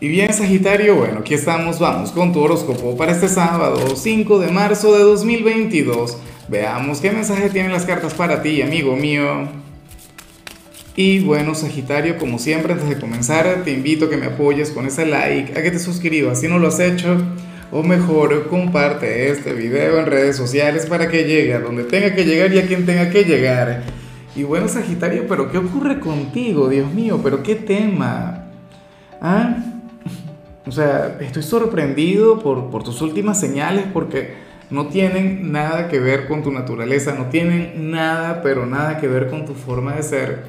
Y bien, Sagitario, bueno, aquí estamos, vamos con tu horóscopo para este sábado, 5 de marzo de 2022. Veamos qué mensaje tienen las cartas para ti, amigo mío. Y bueno, Sagitario, como siempre, antes de comenzar, te invito a que me apoyes con ese like, a que te suscribas si no lo has hecho, o mejor, comparte este video en redes sociales para que llegue a donde tenga que llegar y a quien tenga que llegar. Y bueno, Sagitario, pero ¿qué ocurre contigo, Dios mío? ¿Pero qué tema? ¿Ah? O sea, estoy sorprendido por, tus últimas señales porque no tienen nada que ver con tu naturaleza, no tienen nada, pero nada que ver con tu forma de ser.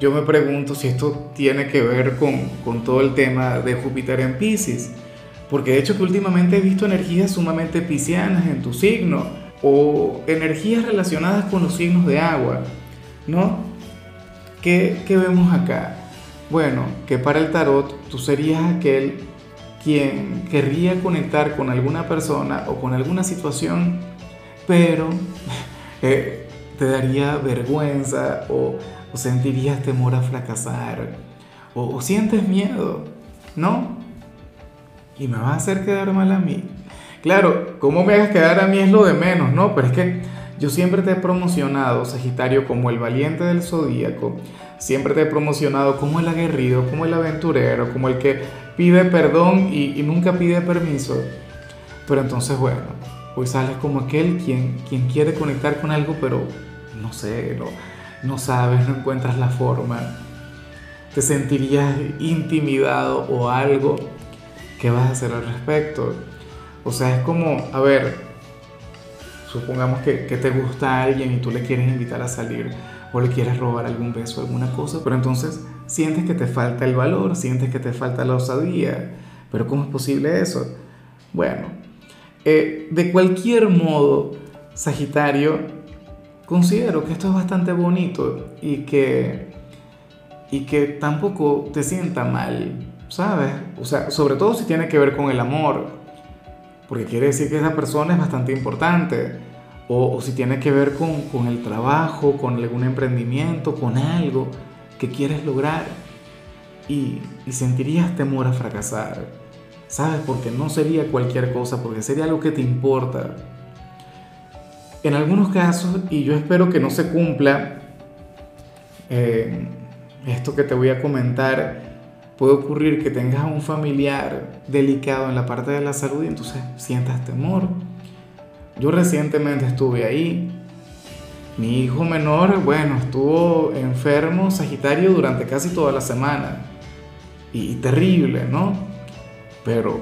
Yo me pregunto si esto tiene que ver con, todo el tema de Júpiter en Pisces, porque de hecho que últimamente he visto energías sumamente piscianas en tu signo o energías relacionadas con los signos de agua, ¿no? ¿Qué, qué vemos acá? Bueno, que para el tarot tú serías aquel quien querría conectar con alguna persona o con alguna situación, pero eh, te daría vergüenza o, sentirías temor a fracasar o, sientes miedo, ¿no? Y me vas a hacer quedar mal a mí. Claro, cómo me hagas quedar a mí es lo de menos, ¿no? Pero es que yo siempre te he promocionado, Sagitario, como el valiente del zodíaco. Siempre te he promocionado como el aguerrido, como el aventurero, como el que pide perdón y, nunca pide permiso. Pero entonces, bueno, hoy sales como aquel quien, quien quiere conectar con algo, pero no sé, no, no sabes, no encuentras la forma. Te sentirías intimidado o algo. ¿Qué vas a hacer al respecto? O sea, es como, a ver, supongamos que, te gusta alguien y tú le quieres invitar a salir o le quieres robar algún beso, alguna cosa, pero entonces sientes que te falta el valor, sientes que te falta la osadía, pero ¿cómo es posible eso? Bueno, eh, de cualquier modo, Sagitario, considero que esto es bastante bonito y que, y que tampoco te sienta mal, ¿sabes? O sea, sobre todo si tiene que ver con el amor porque quiere decir que esa persona es bastante importante. O, si tiene que ver con, el trabajo, con algún emprendimiento, con algo que quieres lograr y, y sentirías temor a fracasar. ¿Sabes? Porque no sería cualquier cosa, porque sería algo que te importa. En algunos casos, y yo espero que no se cumpla, eh, esto que te voy a comentar, Puede ocurrir que tengas a un familiar delicado en la parte de la salud y entonces sientas temor. Yo recientemente estuve ahí. Mi hijo menor, bueno, estuvo enfermo, Sagitario, durante casi toda la semana. Y, terrible, ¿no? Pero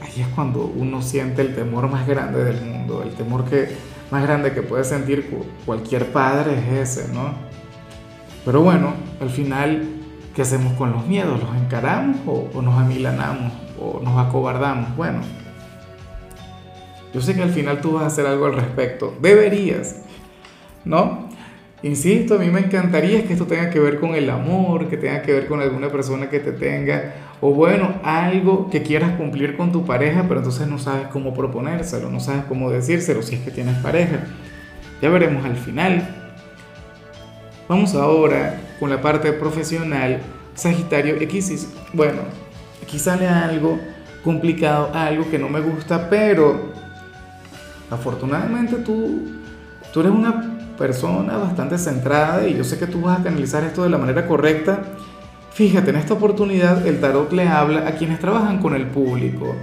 ahí es cuando uno siente el temor más grande del mundo. El temor que, más grande que puede sentir cualquier padre es ese, ¿no? Pero bueno, al final ¿Qué hacemos con los miedos? ¿Los encaramos o, nos amilanamos o nos acobardamos? Bueno, yo sé que al final tú vas a hacer algo al respecto. Deberías, ¿no? Insisto, a mí me encantaría que esto tenga que ver con el amor, que tenga que ver con alguna persona que te tenga, o bueno, algo que quieras cumplir con tu pareja, pero entonces no sabes cómo proponérselo, no sabes cómo decírselo si es que tienes pareja. Ya veremos al final. Vamos ahora con la parte profesional, Sagitario X. Bueno, aquí sale algo complicado, algo que no me gusta, pero afortunadamente tú, tú eres una persona bastante centrada y yo sé que tú vas a canalizar esto de la manera correcta. Fíjate, en esta oportunidad el tarot le habla a quienes trabajan con el público.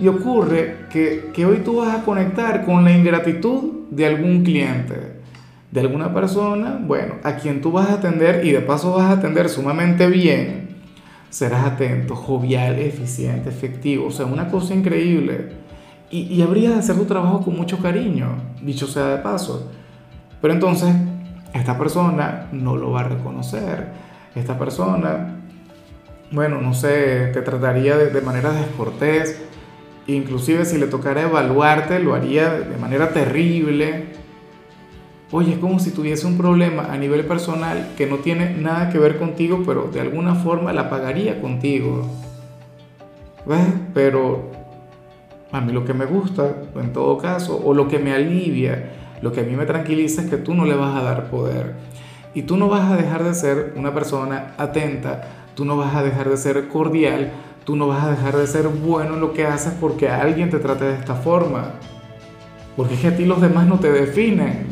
Y ocurre que, que hoy tú vas a conectar con la ingratitud de algún cliente de alguna persona, bueno, a quien tú vas a atender y de paso vas a atender sumamente bien, serás atento, jovial, eficiente, efectivo, o sea, una cosa increíble. Y, y habrías de hacer tu trabajo con mucho cariño, dicho sea de paso. Pero entonces, esta persona no lo va a reconocer. Esta persona, bueno, no sé, te trataría de, de manera descortés. Inclusive si le tocara evaluarte, lo haría de manera terrible Oye, es como si tuviese un problema a nivel personal que no tiene nada que ver contigo, pero de alguna forma la pagaría contigo. ¿Ves? Pero a mí lo que me gusta, en todo caso, o lo que me alivia, lo que a mí me tranquiliza es que tú no le vas a dar poder. Y tú no vas a dejar de ser una persona atenta, tú no vas a dejar de ser cordial, tú no vas a dejar de ser bueno en lo que haces porque alguien te trate de esta forma. Porque es que a ti los demás no te definen.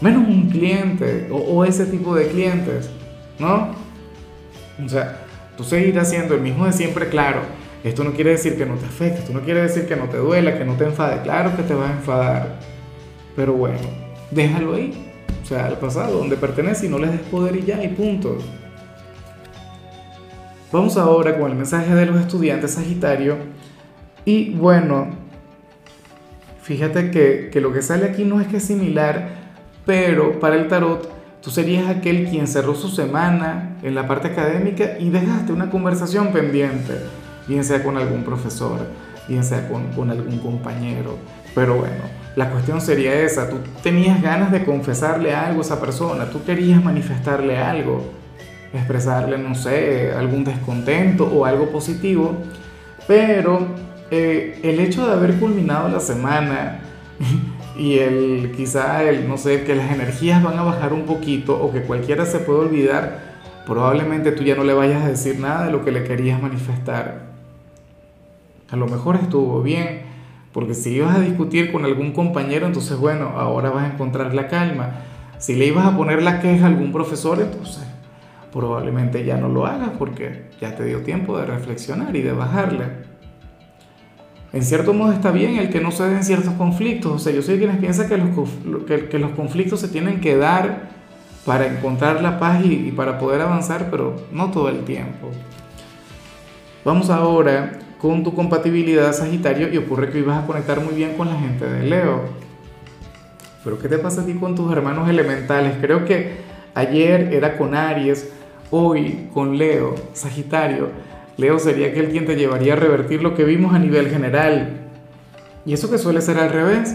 Menos un cliente o, ese tipo de clientes, ¿no? O sea, tú seguirás siendo el mismo de siempre, claro. Esto no quiere decir que no te afecte, esto no quiere decir que no te duela, que no te enfade. Claro que te vas a enfadar. Pero bueno, déjalo ahí. O sea, al pasado, donde pertenece y no les des poder y ya, y punto. Vamos ahora con el mensaje de los estudiantes Sagitario. Y bueno, fíjate que, que lo que sale aquí no es que es similar, pero para el tarot tú serías aquel quien cerró su semana en la parte académica y dejaste una conversación pendiente, bien sea con algún profesor, bien sea con, algún compañero. Pero bueno, la cuestión sería esa, tú tenías ganas de confesarle algo a esa persona, tú querías manifestarle algo expresarle, no sé, algún descontento o algo positivo, pero eh, el hecho de haber culminado la semana y el quizá el, no sé, que las energías van a bajar un poquito o que cualquiera se puede olvidar, probablemente tú ya no le vayas a decir nada de lo que le querías manifestar. A lo mejor estuvo bien, porque si ibas a discutir con algún compañero, entonces bueno, ahora vas a encontrar la calma. Si le ibas a poner la queja a algún profesor, entonces probablemente ya no lo hagas porque ya te dio tiempo de reflexionar y de bajarle. En cierto modo está bien el que no se den ciertos conflictos. O sea, yo soy quienes piensan que los, que, los conflictos se tienen que dar para encontrar la paz y para poder avanzar, pero no todo el tiempo. Vamos ahora con tu compatibilidad Sagitario y ocurre que ibas a conectar muy bien con la gente de Leo. Pero ¿qué te pasa a ti con tus hermanos elementales? Creo que ayer era con Aries, Hoy con Leo, Sagitario, Leo sería aquel quien te llevaría a revertir lo que vimos a nivel general. Y eso que suele ser al revés.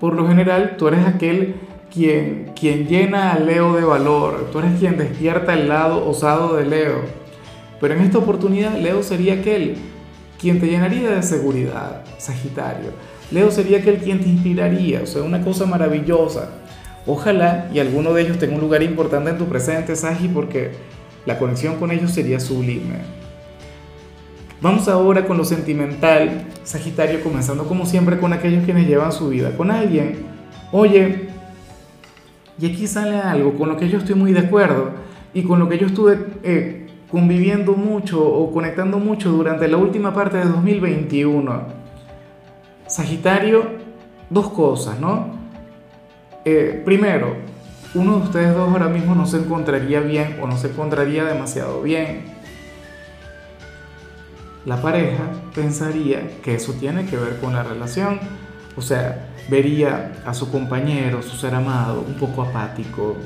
Por lo general, tú eres aquel quien, quien llena a Leo de valor, tú eres quien despierta el lado osado de Leo. Pero en esta oportunidad, Leo sería aquel quien te llenaría de seguridad, Sagitario. Leo sería aquel quien te inspiraría, o sea, una cosa maravillosa. Ojalá y alguno de ellos tenga un lugar importante en tu presente, Sagi, porque la conexión con ellos sería sublime. Vamos ahora con lo sentimental, Sagitario, comenzando como siempre con aquellos quienes llevan su vida con alguien. Oye, y aquí sale algo con lo que yo estoy muy de acuerdo y con lo que yo estuve eh, conviviendo mucho o conectando mucho durante la última parte de 2021. Sagitario, dos cosas, ¿no? Eh, primero, uno de ustedes dos ahora mismo no se encontraría bien o no se encontraría demasiado bien. La pareja pensaría que eso tiene que ver con la relación. O sea, vería a su compañero, su ser amado, un poco apático,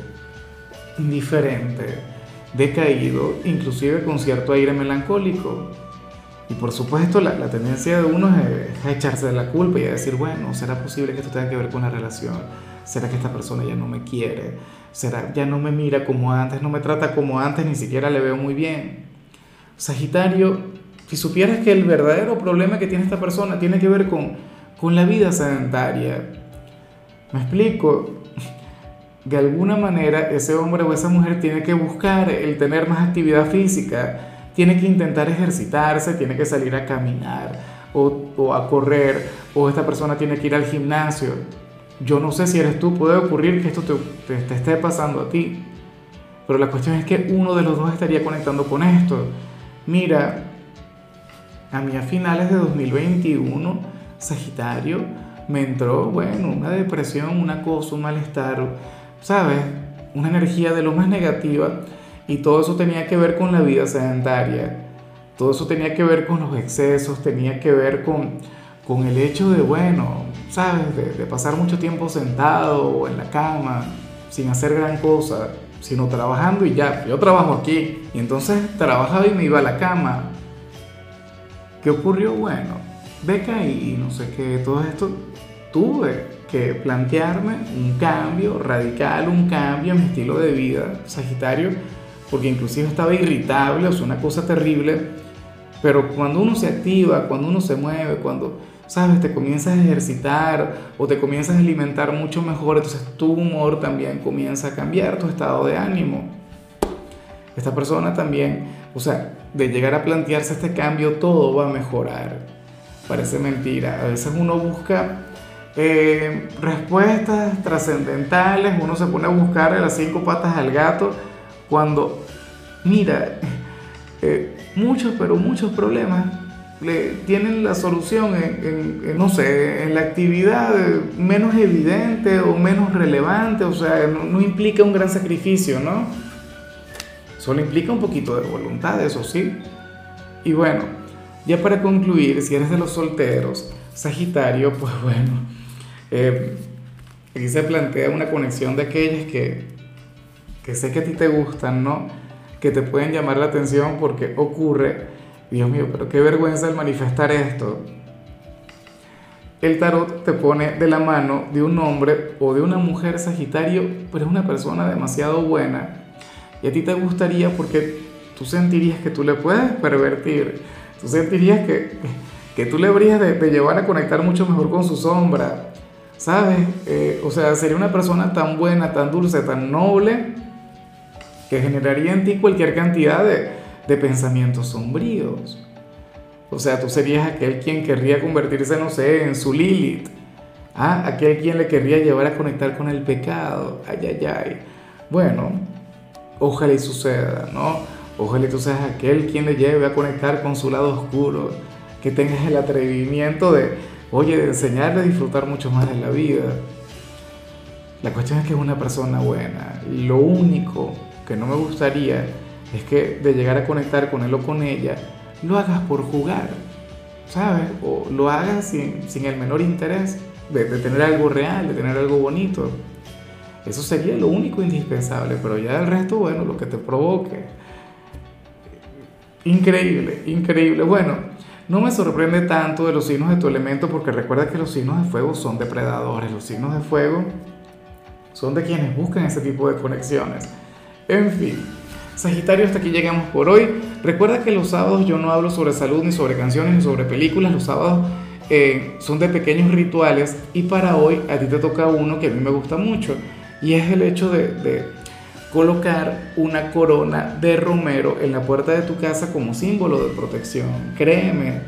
indiferente, decaído, inclusive con cierto aire melancólico. Y por supuesto la, tendencia de uno es a echarse de la culpa y a decir, bueno, ¿será posible que esto tenga que ver con la relación? ¿Será que esta persona ya no me quiere? ¿Será ya no me mira como antes? ¿No me trata como antes? Ni siquiera le veo muy bien. Sagitario, si supieras que el verdadero problema que tiene esta persona tiene que ver con, con la vida sedentaria. ¿Me explico? De alguna manera ese hombre o esa mujer tiene que buscar el tener más actividad física, tiene que intentar ejercitarse, tiene que salir a caminar o, a correr, o esta persona tiene que ir al gimnasio yo no sé si eres tú, puede ocurrir que esto te, te, esté pasando a ti. Pero la cuestión es que uno de los dos estaría conectando con esto. Mira, a mí a finales de 2021, Sagitario, me entró, bueno, una depresión, una cosa, un malestar, ¿sabes? Una energía de lo más negativa. Y todo eso tenía que ver con la vida sedentaria. Todo eso tenía que ver con los excesos, tenía que ver con, con el hecho de, bueno, ¿sabes? De, pasar mucho tiempo sentado o en la cama, sin hacer gran cosa, sino trabajando y ya, yo trabajo aquí. Y entonces trabajaba y me iba a la cama. ¿Qué ocurrió? Bueno, beca y no sé qué, todo esto, tuve que plantearme un cambio radical, un cambio en mi estilo de vida, Sagitario, porque inclusive estaba irritable, o sea, una cosa terrible, pero cuando uno se activa, cuando uno se mueve, cuando ¿sabes? Te comienzas a ejercitar o te comienzas a alimentar mucho mejor, entonces tu humor también comienza a cambiar, tu estado de ánimo. Esta persona también, o sea, de llegar a plantearse este cambio, todo va a mejorar. Parece mentira. A veces uno busca eh, respuestas trascendentales, uno se pone a buscar las cinco patas al gato, cuando, mira, eh, muchos, pero muchos problemas le, tienen la solución en, no sé, en la actividad menos evidente o menos relevante, o sea, no, no, implica un gran sacrificio, ¿no? Solo implica un poquito de voluntad, eso sí. Y bueno, ya para concluir, si eres de los solteros, Sagitario, pues bueno, eh, aquí se plantea una conexión de aquellas que, que sé que a ti te gustan, ¿no? Que te pueden llamar la atención porque ocurre, Dios mío, pero qué vergüenza el manifestar esto. El tarot te pone de la mano de un hombre o de una mujer Sagitario, pero es una persona demasiado buena. Y a ti te gustaría porque tú sentirías que tú le puedes pervertir. Tú sentirías que, que tú le habrías de, de llevar a conectar mucho mejor con su sombra ¿sabes? Eh, o sea, sería una persona tan buena, tan dulce, tan noble, que generaría en ti cualquier cantidad de, de pensamientos sombríos. O sea, tú serías aquel quien querría convertirse, no sé, en su Lilith. Ah, aquel quien le querría llevar a conectar con el pecado. Ay, ay, ay. Bueno, ojalá y suceda, ¿no? Ojalá y tú seas aquel quien le lleve a conectar con su lado oscuro. Que tengas el atrevimiento de, oye, de enseñarle a disfrutar mucho más de la vida. La cuestión es que es una persona buena. Lo único que no me gustaría es que de llegar a conectar con él o con ella, lo hagas por jugar, ¿sabes? O lo hagas sin, sin el menor interés de, de, tener algo real, de tener algo bonito. Eso sería lo único indispensable, pero ya el resto, bueno, lo que te provoque. Increíble, increíble. Bueno, no me sorprende tanto de los signos de tu elemento porque recuerda que los signos de fuego son depredadores, los signos de fuego son de quienes buscan ese tipo de conexiones. En fin, Sagitario, hasta aquí llegamos por hoy. Recuerda que los sábados yo no hablo sobre salud, ni sobre canciones, ni sobre películas. Los sábados eh, son de pequeños rituales y para hoy a ti te toca uno que a mí me gusta mucho y es el hecho de, de colocar una corona de romero en la puerta de tu casa como símbolo de protección. Créeme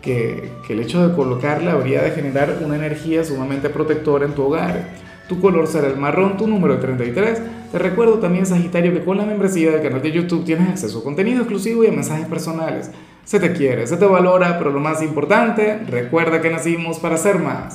que, que, el hecho de colocarla habría de generar una energía sumamente protectora en tu hogar. Tu color será el marrón, tu número 33. Te recuerdo también, Sagitario, que con la membresía del canal de YouTube tienes acceso a contenido exclusivo y a mensajes personales. Se te quiere, se te valora, pero lo más importante, recuerda que nacimos para ser más.